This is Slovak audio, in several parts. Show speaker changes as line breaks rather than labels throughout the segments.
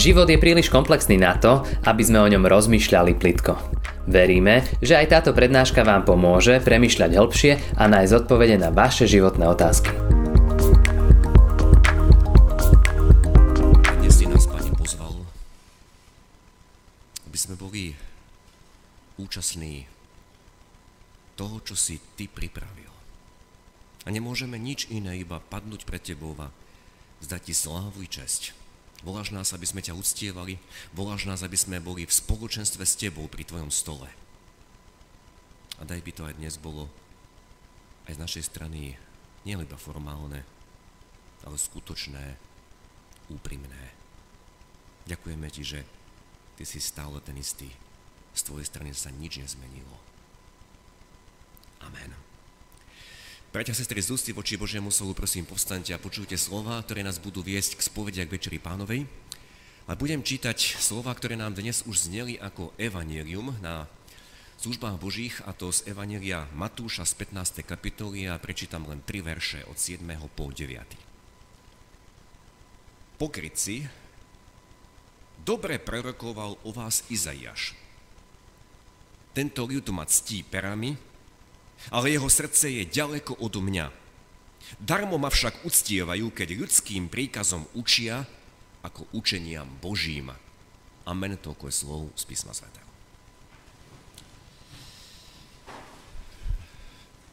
Život je príliš komplexný na to, aby sme o ňom rozmýšľali plitko. Veríme, že aj táto prednáška vám pomôže premyšľať hĺbšie a nájsť odpovede na vaše životné otázky.
Dnes si nás, Pane, pozval, aby sme boli účastní toho, čo si Ty pripravil. A nemôžeme nič iné, iba padnúť pred Tebou a zdať Ti slávu i česť. Voláš nás, aby sme ťa uctievali, voláš nás, aby sme boli v spoločenstve s Tebou pri Tvojom stole. A daj by to aj dnes bolo aj z našej strany nie iba formálne, ale skutočné, úprimné. Ďakujeme Ti, že Ty si stále ten istý. Z Tvojej strany sa nič nezmenilo. Amen. Bratia sestry, z ústy voči Božiemu slovu, prosím, povstaňte a počujte slova, ktoré nás budú viesť k spovedi k Večeri pánovej. A budem čítať slova, ktoré nám dnes už zneli ako evanelium na službách Božích, a to z evanelia Matúša z 15. kapitoly a prečítam len tri verše od 7. po 9. Pokrytci, dobre prorokoval o vás Izaiáš. Tento ľud ma ctí perami, ale jeho srdce je ďaleko od mňa. Darmo ma však uctievajú, keď ľudským príkazom učia, ako učeniam Božím. Amen, toľko je slov z písma svätého.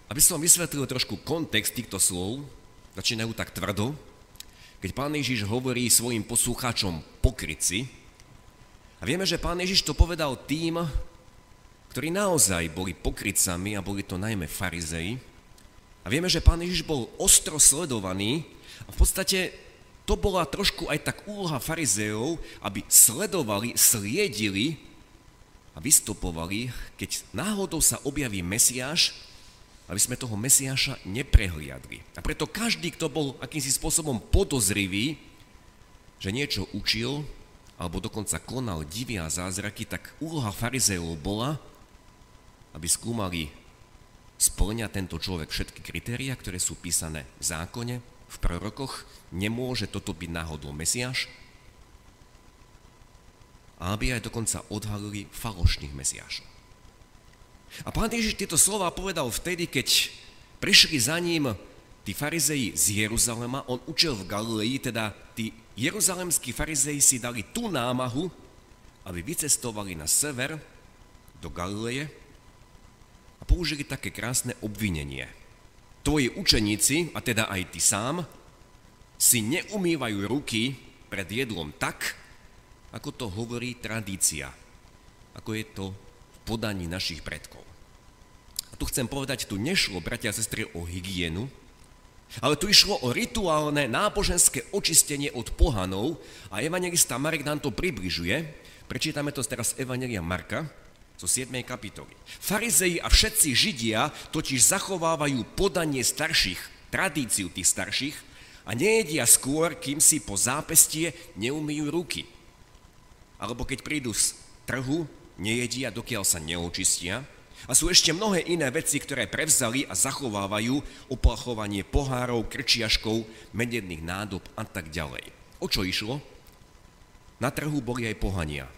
Aby som vysvetlil trošku kontext týchto slov, začínajú tak tvrdo, keď pán Ježiš hovorí svojim poslucháčom pokryci, a vieme, že pán Ježiš to povedal tým, ktorí naozaj boli pokrycami a boli to najmä farizei. A vieme, že pán Ježiš bol ostro sledovaný a v podstate to bola trošku aj tak úloha farizeov, aby sledovali, sliedili a vystupovali, keď náhodou sa objaví Mesiáš, aby sme toho Mesiáša neprehliadli. A preto každý, kto bol akýmsi spôsobom podozrivý, že niečo učil, alebo dokonca konal divia zázraky, tak úloha farizeov bola, aby skúmali, splňa tento človek všetky kritéria, ktoré sú písané v zákone, v prorokoch, nemôže toto byť náhodou Mesiáš, a aby aj dokonca odhalili falošných Mesiášov. A pán Ježiš tieto slova povedal vtedy, keď prišli za ním tí farizeji z Jeruzalema, on učil v Galilei, teda tí jeruzalemskí farizeji si dali tú námahu, aby vycestovali na sever do Galileje, použili také krásne obvinenie. Tvoji učeníci, a teda aj ty sám, si neumývajú ruky pred jedlom tak, ako to hovorí tradícia, ako je to v podaní našich predkov. A tu chcem povedať, tu nešlo, bratia a sestry, o hygienu, ale tu išlo o rituálne náboženské očistenie od pohanov a evangelista Marek nám to približuje. Prečítame to teraz z Evangelia Marka, zo 7. kapitoly. Farizei a všetci Židia totiž zachovávajú podanie starších, tradíciu tých starších a nejedia skôr, kým si po zápestie neumýjú ruky. Alebo keď prídu z trhu, nejedia, dokiaľ sa neočistia. A sú ešte mnohé iné veci, ktoré prevzali a zachovávajú oplachovanie pohárov, krčiaškov, mededných nádob a tak ďalej. O čo išlo? Na trhu boli aj pohania.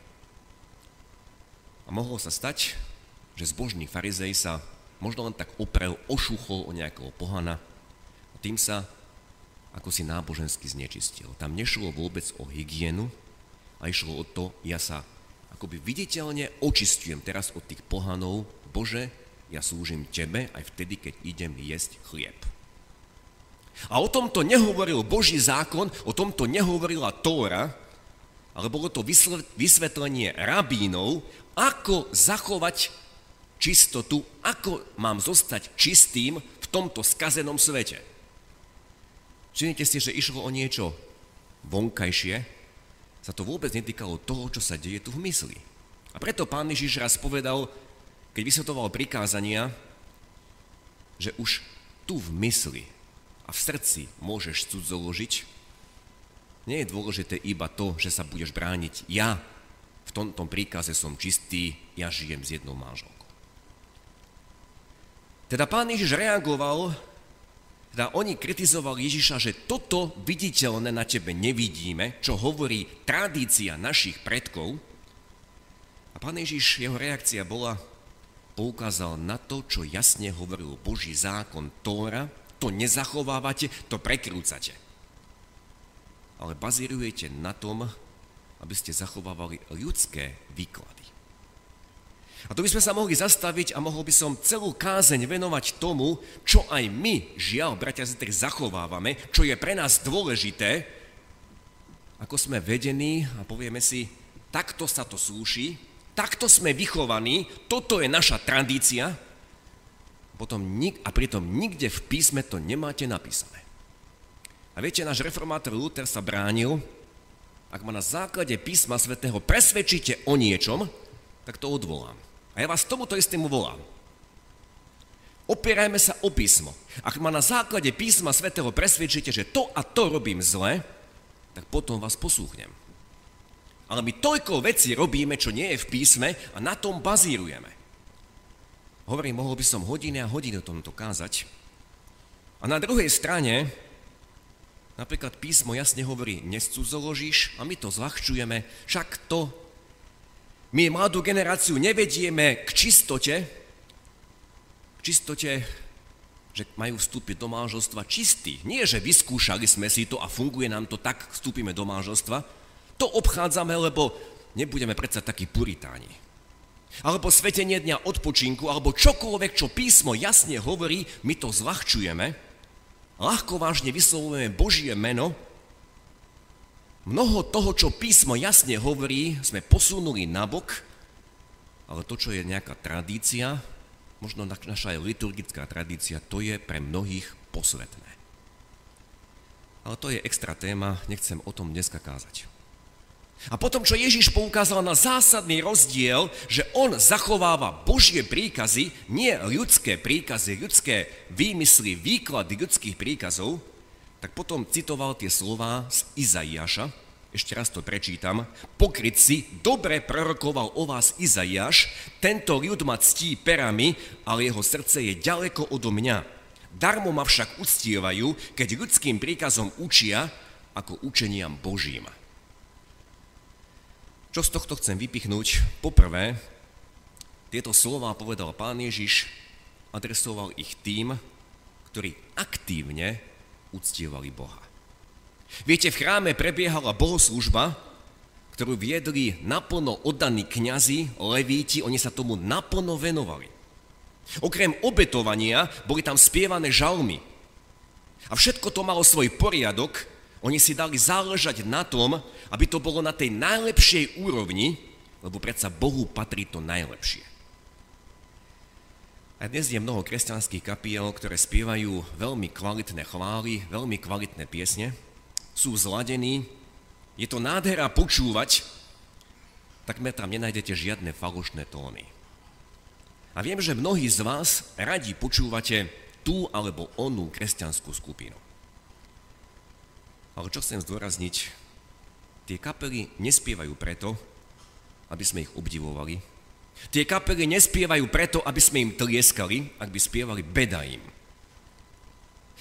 A mohlo sa stať, že zbožný farizej sa možno len tak oprel, ošuchol o nejakého pohana a tým sa ako si nábožensky znečistil. Tam nešlo vôbec o hygienu a išlo o to, ja sa akoby viditeľne očistujem teraz od tých pohanov, Bože, ja slúžim Tebe aj vtedy, keď idem jesť chlieb. A o tomto nehovoril Boží zákon, o tomto nehovorila Tóra, ale bolo to vysvetlenie rabínov, ako zachovať čistotu, ako mám zostať čistým v tomto skazenom svete. Všimnite si, že išlo o niečo vonkajšie, sa to vôbec netýkalo toho, čo sa deje tu v mysli. A preto pán Ježiš raz povedal, keď vysvetoval prikázania, že už tu v mysli a v srdci môžeš cudzoložiť, nie je dôležité iba to, že sa budeš brániť. Ja v tomto príkaze som čistý, ja žijem s jednou manželkou. Teda pán Ježiš reagoval Teda oni kritizovali Ježiša, že toto viditeľné na tebe nevidíme, čo hovorí tradícia našich predkov. A pán Ježiš, jeho reakcia bola, poukázal na to, čo jasne hovoril Boží zákon Tóra, to nezachovávate, to prekrúcate. Ale bazírujete na tom, aby ste zachovávali ľudské výklady. A tu by sme sa mohli zastaviť a mohol by som celú kázeň venovať tomu, čo aj my, žiaľ, bratia sestry, zachovávame, čo je pre nás dôležité, ako sme vedení a povieme si, takto sa to slúši, takto sme vychovaní, toto je naša tradícia, potom nik, a pritom nikde v písme to nemáte napísané. A viete, náš reformátor Luther sa bránil, ak ma na základe písma svätého presvedčíte o niečom, tak to odvolám. A ja vás tomuto istému volám. Opierajme sa o písmo. Ak ma na základe písma svätého presvedčíte, že to a to robím zle, tak potom vás poslúchnem. Ale my toľko veci robíme, čo nie je v písme a na tom bazírujeme. Hovorím, mohol by som hodiny a hodiny o tomto kázať. A na druhej strane, napríklad písmo jasne hovorí, nescudzoložíš a my to zľahčujeme, však to my mladú generáciu nevedieme k čistote, k čistote, že majú vstúpiť do manželstva čistí. Nie, že vyskúšali sme si to a funguje nám to tak, vstúpime do manželstva. To obchádzame, lebo nebudeme predsa takí puritáni. Alebo svetenie dňa odpočinku, alebo čokoľvek, čo písmo jasne hovorí, my to zľahčujeme, ľahko vážne vyslovujeme Božie meno Mnoho toho, čo písmo jasne hovorí, sme posunuli nabok, ale to, čo je nejaká tradícia, možno naša aj liturgická tradícia, to je pre mnohých posvetné. Ale to je extra téma, nechcem o tom dneska kázať. A potom, čo Ježiš poukázal na zásadný rozdiel, že on zachováva Božie príkazy, nie ľudské príkazy, ľudské výmysly, výklady ľudských príkazov, tak potom citoval tie slova z Izaiáša, ešte raz to prečítam, pokryť si, dobre prorokoval o vás Izaiáš, tento ľud ma ctí perami, ale jeho srdce je ďaleko odo mňa. Darmo ma však uctievajú, keď ľudským príkazom učia, ako učeniam Božím. Čo z tohto chcem vypichnúť? Poprvé, tieto slova povedal pán Ježiš, adresoval ich tým, ktorí aktívne uctievali Boha. Viete, v chráme prebiehala bohoslužba, ktorú viedli naplno oddaní kňazi, levíti, oni sa tomu naplno venovali. Okrem obetovania boli tam spievané žalmy. A všetko to malo svoj poriadok, oni si dali záležať na tom, aby to bolo na tej najlepšej úrovni, lebo predsa Bohu patrí to najlepšie. A dnes je mnoho kresťanských kapiel, ktoré spievajú veľmi kvalitné chvály, veľmi kvalitné piesne, sú zladení, je to nádhera počúvať, takmer tam nenájdete žiadne falošné tóny. A viem, že mnohí z vás radi počúvate tú alebo onú kresťanskú skupinu. Ale čo chcem zdôrazniť, tie kapely nespievajú preto, aby sme ich obdivovali, Tie kapely nespievajú preto, aby sme im tlieskali, ak by spievali beda im.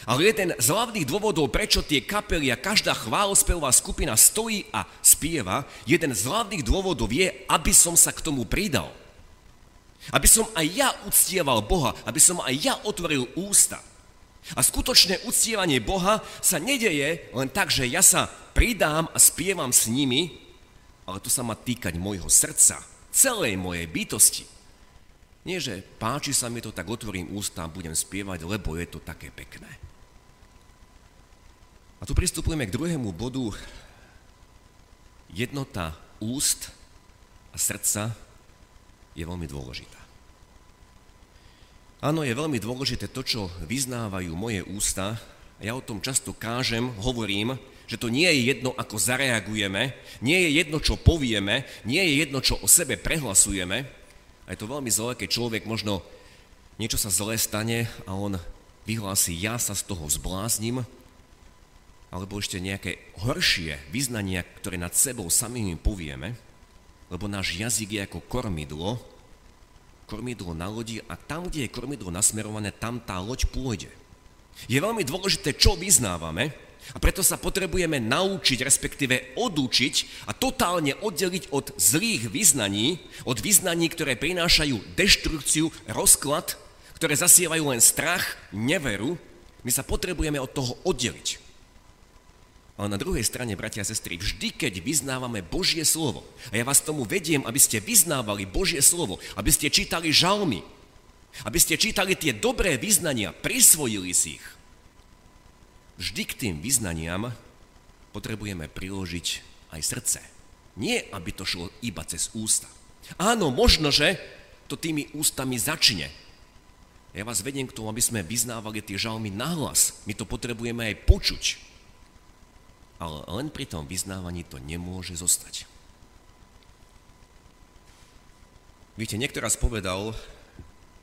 Ale jeden z hlavných dôvodov, prečo tie kapely a každá chválospevová skupina stojí a spieva, jeden z hlavných dôvodov je, aby som sa k tomu pridal. Aby som aj ja uctieval Boha, aby som aj ja otvoril ústa. A skutočné uctievanie Boha sa nedeje len tak, že ja sa pridám a spievam s nimi, ale to sa má týkať môjho srdca, celej mojej bytosti. Nie, že páči sa mi to, tak otvorím ústa a budem spievať, lebo je to také pekné. A tu pristupujeme k druhému bodu. Jednota úst a srdca je veľmi dôležitá. Áno, je veľmi dôležité to, čo vyznávajú moje ústa. Ja o tom často kážem, hovorím, že to nie je jedno, ako zareagujeme, nie je jedno, čo povieme, nie je jedno, čo o sebe prehlasujeme. A je to veľmi zlé, keď človek možno niečo sa zlé stane a on vyhlási, ja sa z toho zbláznim, alebo ešte nejaké horšie vyznania, ktoré nad sebou samými povieme, lebo náš jazyk je ako kormidlo, kormidlo na lodi a tam, kde je kormidlo nasmerované, tam tá loď pôjde. Je veľmi dôležité, čo vyznávame, a preto sa potrebujeme naučiť, respektíve odučiť a totálne oddeliť od zlých vyznaní, od vyznaní, ktoré prinášajú deštrukciu, rozklad, ktoré zasievajú len strach, neveru. My sa potrebujeme od toho oddeliť. Ale na druhej strane, bratia a sestry, vždy, keď vyznávame Božie slovo, a ja vás tomu vediem, aby ste vyznávali Božie slovo, aby ste čítali žalmy, aby ste čítali tie dobré vyznania, prisvojili si ich, vždy k tým vyznaniam potrebujeme priložiť aj srdce. Nie, aby to šlo iba cez ústa. Áno, možno, že to tými ústami začne. Ja vás vediem k tomu, aby sme vyznávali tie žalmy nahlas. My to potrebujeme aj počuť. Ale len pri tom vyznávaní to nemôže zostať. Víte, niekto raz povedal,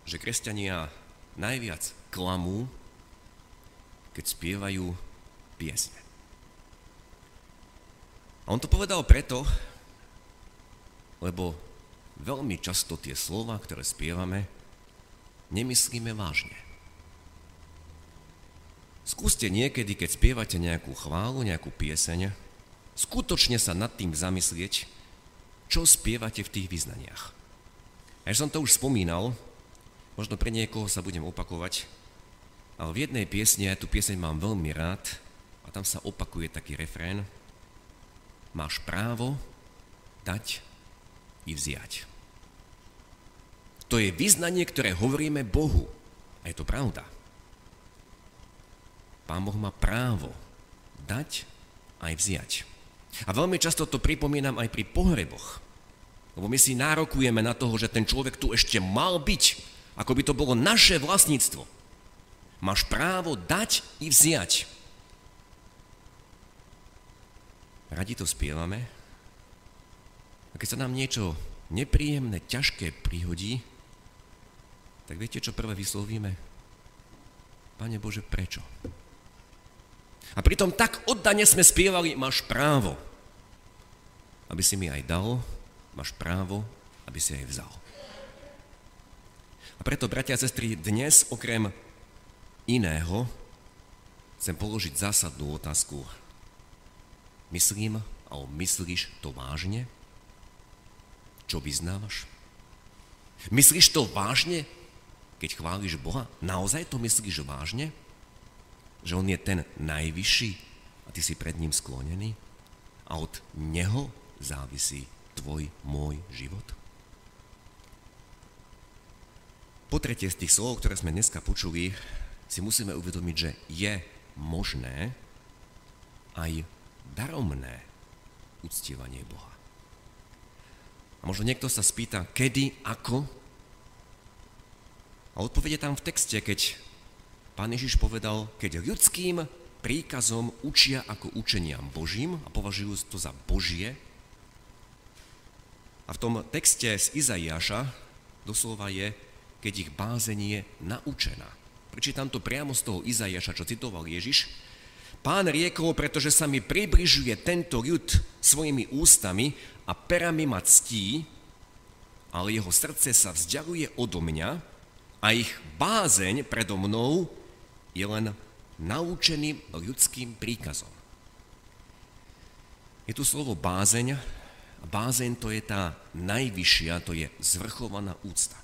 že kresťania najviac klamú keď spievajú piesne. A on to povedal preto, lebo veľmi často tie slova, ktoré spievame, nemyslíme vážne. Skúste niekedy, keď spievate nejakú chválu, nejakú pieseň, skutočne sa nad tým zamyslieť, čo spievate v tých vyznaniach. A ja som to už spomínal, možno pre niekoho sa budem opakovať, ale v jednej piesni, ja tú pieseň mám veľmi rád, a tam sa opakuje taký refrén, máš právo dať i vziať. To je vyznanie, ktoré hovoríme Bohu. A je to pravda. Pán Boh má právo dať aj vziať. A veľmi často to pripomínam aj pri pohreboch. Lebo my si nárokujeme na toho, že ten človek tu ešte mal byť, ako by to bolo naše vlastníctvo. Máš právo dať i vziať. Radi to spievame. A keď sa nám niečo nepríjemné, ťažké prihodí, tak viete, čo prvé vyslovíme? Pane Bože, prečo? A pritom tak oddane sme spievali, máš právo, aby si mi aj dal, máš právo, aby si aj vzal. A preto, bratia a sestry, dnes okrem iného, chcem položiť zásadnú otázku. Myslím, alebo myslíš to vážne? Čo vyznávaš? Myslíš to vážne, keď chváliš Boha? Naozaj to myslíš vážne? Že On je ten najvyšší a ty si pred ním sklonený? A od Neho závisí tvoj, môj život? Po tretie z tých slov, ktoré sme dneska počuli, si musíme uvedomiť, že je možné aj daromné uctievanie Boha. A možno niekto sa spýta, kedy, ako? A odpovede tam v texte, keď pán Ježiš povedal, keď ľudským príkazom učia ako učeniam Božím a považujú to za Božie. A v tom texte z Izaiáša doslova je, keď ich bázenie je naučená. Prečítam to priamo z toho Izajaša, čo citoval Ježiš. Pán riekol, pretože sa mi približuje tento ľud svojimi ústami a perami ma ctí, ale jeho srdce sa vzdialuje odo mňa a ich bázeň predo mnou je len naučeným ľudským príkazom. Je tu slovo bázeň a bázeň to je tá najvyššia, to je zvrchovaná úcta.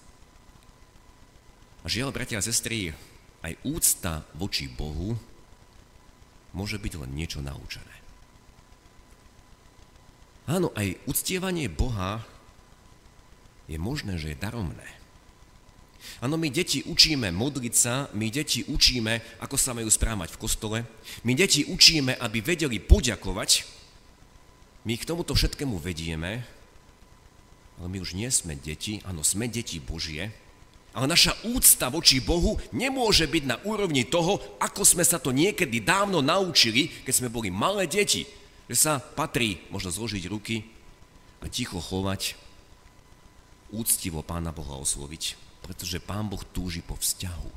A žiaľ, bratia a sestry, aj úcta voči Bohu môže byť len niečo naučené. Áno, aj uctievanie Boha je možné, že je daromné. Áno, my deti učíme modliť sa, my deti učíme, ako sa majú správať v kostole, my deti učíme, aby vedeli poďakovať, my k tomuto všetkému vedieme, ale my už nie sme deti, áno, sme deti Božie, ale naša úcta voči Bohu nemôže byť na úrovni toho, ako sme sa to niekedy dávno naučili, keď sme boli malé deti. Že sa patrí možno zložiť ruky a ticho chovať, úctivo Pána Boha osloviť, pretože Pán Boh túži po vzťahu.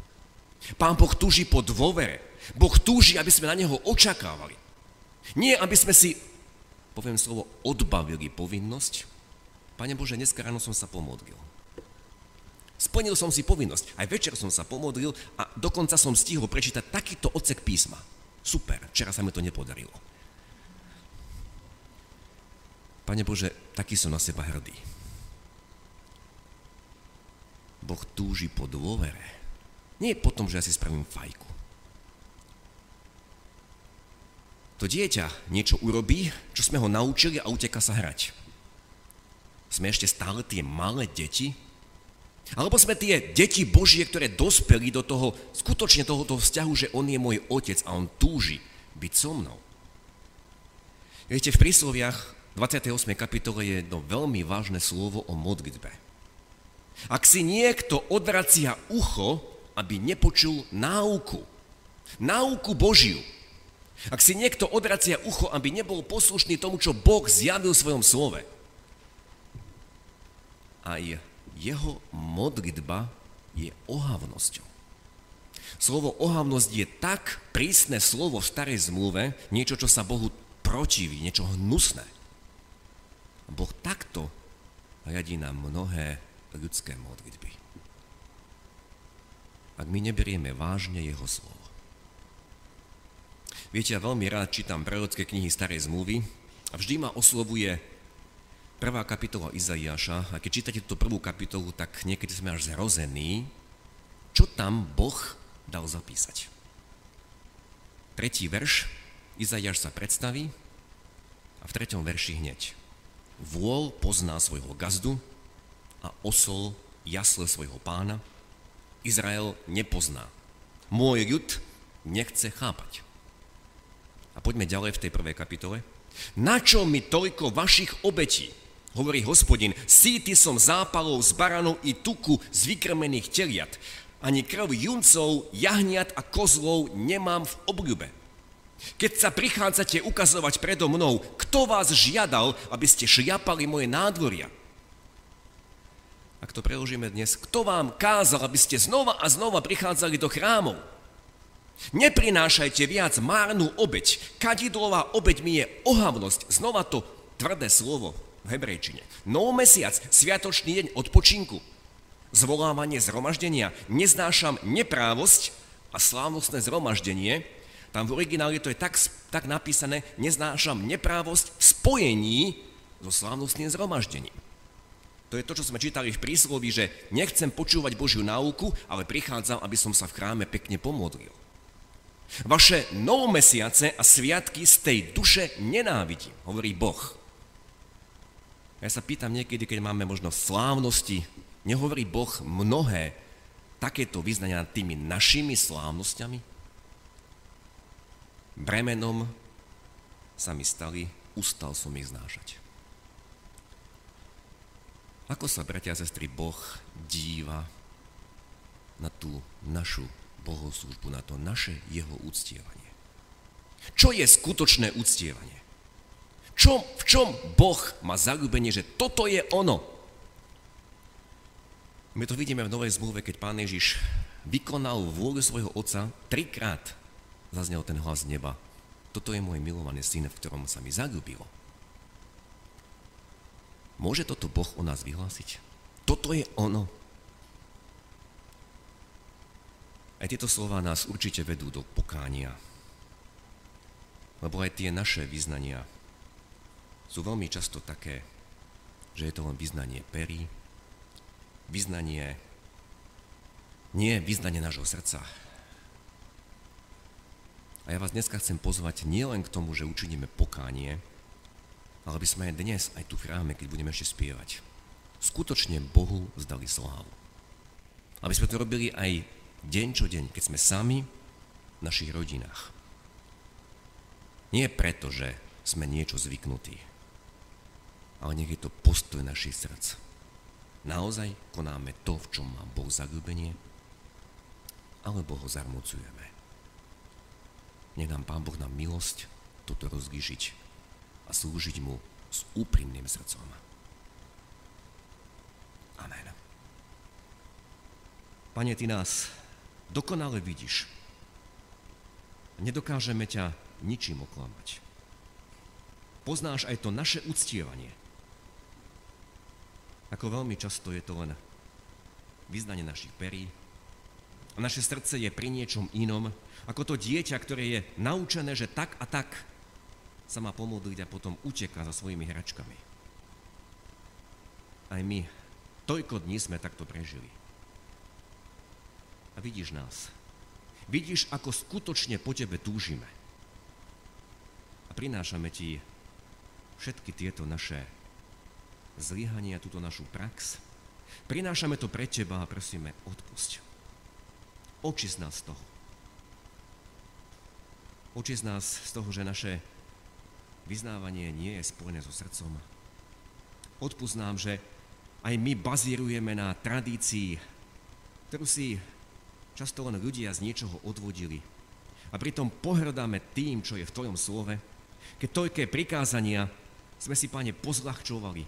Pán Boh túži po dôvere. Boh túži, aby sme na Neho očakávali. Nie, aby sme si, poviem slovo, odbavili povinnosť. Pane Bože, dneska ráno som sa pomodlil Splnil som si povinnosť. Aj večer som sa pomodlil a dokonca som stihol prečítať takýto odsek písma. Super, včera sa mi to nepodarilo. Pane Bože, taký som na seba hrdý. Boh túži po dôvere. Nie po tom, že ja si spravím fajku. To dieťa niečo urobí, čo sme ho naučili a uteka sa hrať. Sme ešte stále tie malé deti? Alebo sme tie deti Božie, ktoré dospeli do toho, skutočne tohoto vzťahu, že On je môj otec a On túži byť so mnou. Viete, v prísloviach 28. kapitole je jedno veľmi vážne slovo o modlitbe. Ak si niekto odvracia ucho, aby nepočul náuku, náuku Božiu, ak si niekto odracia ucho, aby nebol poslušný tomu, čo Boh zjavil v svojom slove, aj jeho modlitba je ohavnosťou. Slovo ohavnosť je tak prísne slovo v starej zmluve, niečo, čo sa Bohu protiví, niečo hnusné. Boh takto riadí na mnohé ľudské modlitby. Ak my neberieme vážne jeho slovo, Viete, ja veľmi rád čítam prorocké knihy Starej zmluvy a vždy ma oslovuje prvá kapitola Izaiáša a keď čítate túto prvú kapitolu, tak niekedy sme až zrození, čo tam Boh dal zapísať. Tretí verš, Izaiáš sa predstaví a v treťom verši hneď. Vôľ pozná svojho gazdu a osol jasle svojho pána. Izrael nepozná. Môj ľud nechce chápať. A poďme ďalej v tej prvej kapitole. Na čo mi toľko vašich obetí? Hovorí hospodin, síty som zápalov z baranov i tuku z vykrmených teliat. Ani krv juncov, jahniat a kozlov nemám v obľube. Keď sa prichádzate ukazovať predo mnou, kto vás žiadal, aby ste šliapali moje nádvoria? Ak to preložíme dnes, kto vám kázal, aby ste znova a znova prichádzali do chrámov? Neprinášajte viac márnu obeď. Kadidlová obeď mi je ohavnosť. Znova to tvrdé slovo v hebrejčine. No mesiac, sviatočný deň odpočinku. Zvolávanie zhromaždenia. Neznášam neprávosť a slávnostné zhromaždenie. Tam v origináli to je tak, tak napísané, neznášam neprávosť v spojení so slávnostným zhromaždením. To je to, čo sme čítali v prísloví, že nechcem počúvať Božiu náuku, ale prichádzam, aby som sa v chráme pekne pomodlil. Vaše novomesiace a sviatky z tej duše nenávidím, hovorí Boh. Ja sa pýtam niekedy, keď máme možno slávnosti, nehovorí Boh mnohé takéto vyznania nad tými našimi slávnosťami? Bremenom sa mi stali, ustal som ich znášať. Ako sa, bratia a sestry, Boh díva na tú našu bohoslužbu, na to naše jeho úctievanie. Čo je skutočné úctievanie? Čo, v čom Boh má zalúbenie, že toto je ono? My to vidíme v Novej zmluve, keď Pán Ježiš vykonal vôľu svojho Otca, trikrát zaznel ten hlas z neba. Toto je môj milovaný syn, v ktorom sa mi zalúbilo. Môže toto Boh o nás vyhlásiť? Toto je ono. Aj tieto slova nás určite vedú do pokánia. Lebo aj tie naše vyznania sú veľmi často také, že je to len vyznanie perí, vyznanie, nie vyznanie nášho srdca. A ja vás dneska chcem pozvať nielen k tomu, že učiníme pokánie, ale by sme aj dnes, aj tu v chráme, keď budeme ešte spievať, skutočne Bohu zdali slávu. Aby sme to robili aj deň čo deň, keď sme sami v našich rodinách. Nie preto, že sme niečo zvyknutí, ale nech je to postoj našich srdc. Naozaj konáme to, v čom má Boh zalúbenie, alebo ho zarmocujeme. Nech nám Pán Boh na milosť toto rozlížiť a slúžiť mu s úprimným srdcom. Amen. Pane, Ty nás dokonale vidíš. Nedokážeme ťa ničím oklamať. Poznáš aj to naše uctievanie. Ako veľmi často je to len vyznanie našich perí. A naše srdce je pri niečom inom, ako to dieťa, ktoré je naučené, že tak a tak sa má pomodliť a potom uteká za svojimi hračkami. Aj my toľko dní sme takto prežili. A vidíš nás. Vidíš, ako skutočne po tebe túžime. A prinášame ti všetky tieto naše zlyhania, túto našu prax. Prinášame to pre teba a prosíme, odpusť. Očist nás z toho. Očist nás z toho, že naše vyznávanie nie je spojené so srdcom. Odpust že aj my bazírujeme na tradícii, ktorú si často len ľudia z niečoho odvodili. A pritom pohrdáme tým, čo je v Tvojom slove, keď toľké prikázania sme si, Pane, pozľahčovali.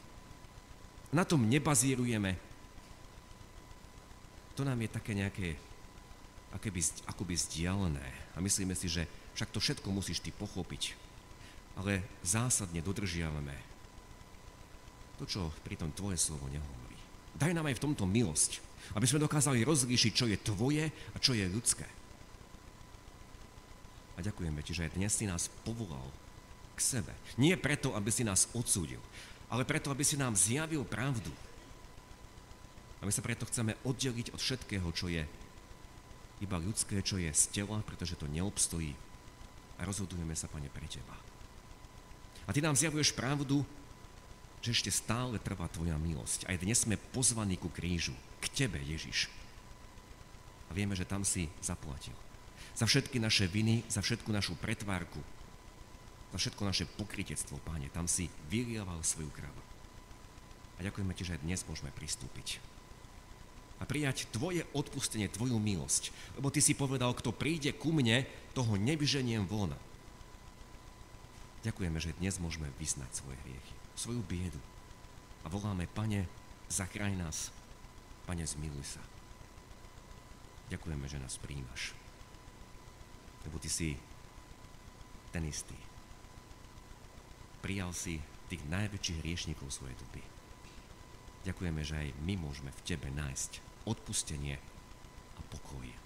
Na tom nebazírujeme. To nám je také nejaké akoby, akoby vzdialené. A myslíme si, že však to všetko musíš Ty pochopiť. Ale zásadne dodržiavame to, čo pritom Tvoje slovo nehovorí. Daj nám aj v tomto milosť, aby sme dokázali rozlíšiť, čo je Tvoje a čo je ľudské. A ďakujeme Ti, že dnes si nás povolal k sebe. Nie preto, aby si nás odsúdil, ale preto, aby si nám zjavil pravdu. A my sa preto chceme oddeliť od všetkého, čo je iba ľudské, čo je z tela, pretože to neobstojí. A rozhodujeme sa, Pane, pre Teba. A Ty nám zjavuješ pravdu, že ešte stále trvá Tvoja milosť. Aj dnes sme pozvaní ku krížu, k Tebe, Ježiš. A vieme, že tam si zaplatil. Za všetky naše viny, za všetku našu pretvárku, za všetko naše pokritectvo, Páne, tam si vylieval svoju krv. A ďakujeme Ti, že aj dnes môžeme pristúpiť a prijať Tvoje odpustenie, Tvoju milosť. Lebo Ty si povedal, kto príde ku mne, toho nevyženiem von. Ďakujeme, že dnes môžeme vyznať svoje hriechy, svoju biedu. A voláme, Pane, zachráň nás. Pane, zmiluj sa. Ďakujeme, že nás príjmaš. Lebo Ty si ten istý. Prijal si tých najväčších hriešnikov svojej doby. Ďakujeme, že aj my môžeme v Tebe nájsť odpustenie a pokoj.